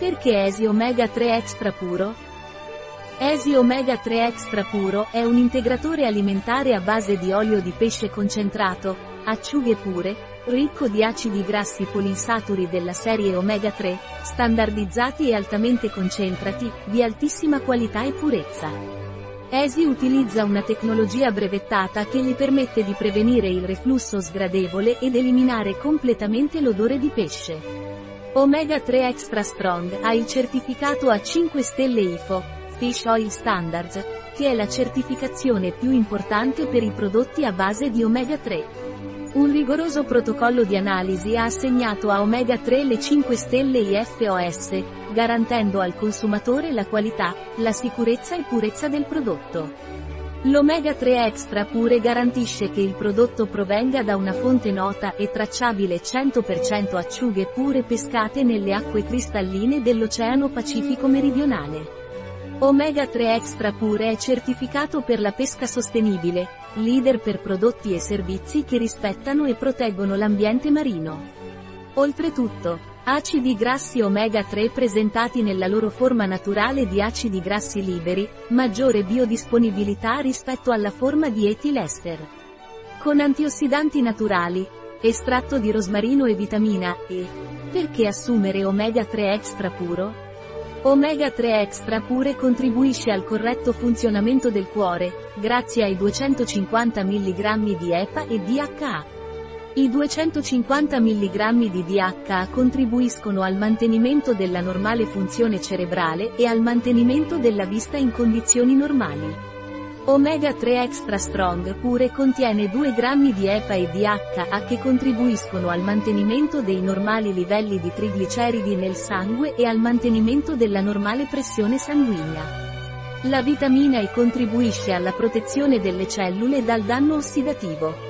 Perché Esi Omega 3 Extra Puro? Esi Omega 3 Extra Puro è un integratore alimentare a base di olio di pesce concentrato, acciughe pure, ricco di acidi grassi polinsaturi della serie Omega 3, standardizzati e altamente concentrati, di altissima qualità e purezza. ESI utilizza una tecnologia brevettata che gli permette di prevenire il reflusso sgradevole ed eliminare completamente l'odore di pesce. Omega 3 Extra Strong ha il certificato a 5 stelle IFO, Fish Oil Standards, che è la certificazione più importante per i prodotti a base di omega 3. Un rigoroso protocollo di analisi ha assegnato a omega 3 le 5 stelle IFOS, garantendo al consumatore la qualità, la sicurezza e purezza del prodotto. L'omega 3 extra pure garantisce che il prodotto provenga da una fonte nota e tracciabile 100% acciughe pure pescate nelle acque cristalline dell'Oceano Pacifico meridionale. Omega 3 extra pure è certificato per la pesca sostenibile, leader per prodotti e servizi che rispettano e proteggono l'ambiente marino. Oltretutto, Acidi grassi omega 3 presentati nella loro forma naturale di acidi grassi liberi, maggiore biodisponibilità rispetto alla forma di etilester. Con antiossidanti naturali, estratto di rosmarino e vitamina E. Perché assumere omega 3 extra puro? Omega 3 extra pure contribuisce al corretto funzionamento del cuore, grazie ai 250 mg di EPA e DHA. I 250 mg di DHA contribuiscono al mantenimento della normale funzione cerebrale e al mantenimento della vista in condizioni normali. Omega 3 Extra Strong pure contiene 2 grammi di EPA e DHA che contribuiscono al mantenimento dei normali livelli di trigliceridi nel sangue e al mantenimento della normale pressione sanguigna. La vitamina E contribuisce alla protezione delle cellule dal danno ossidativo.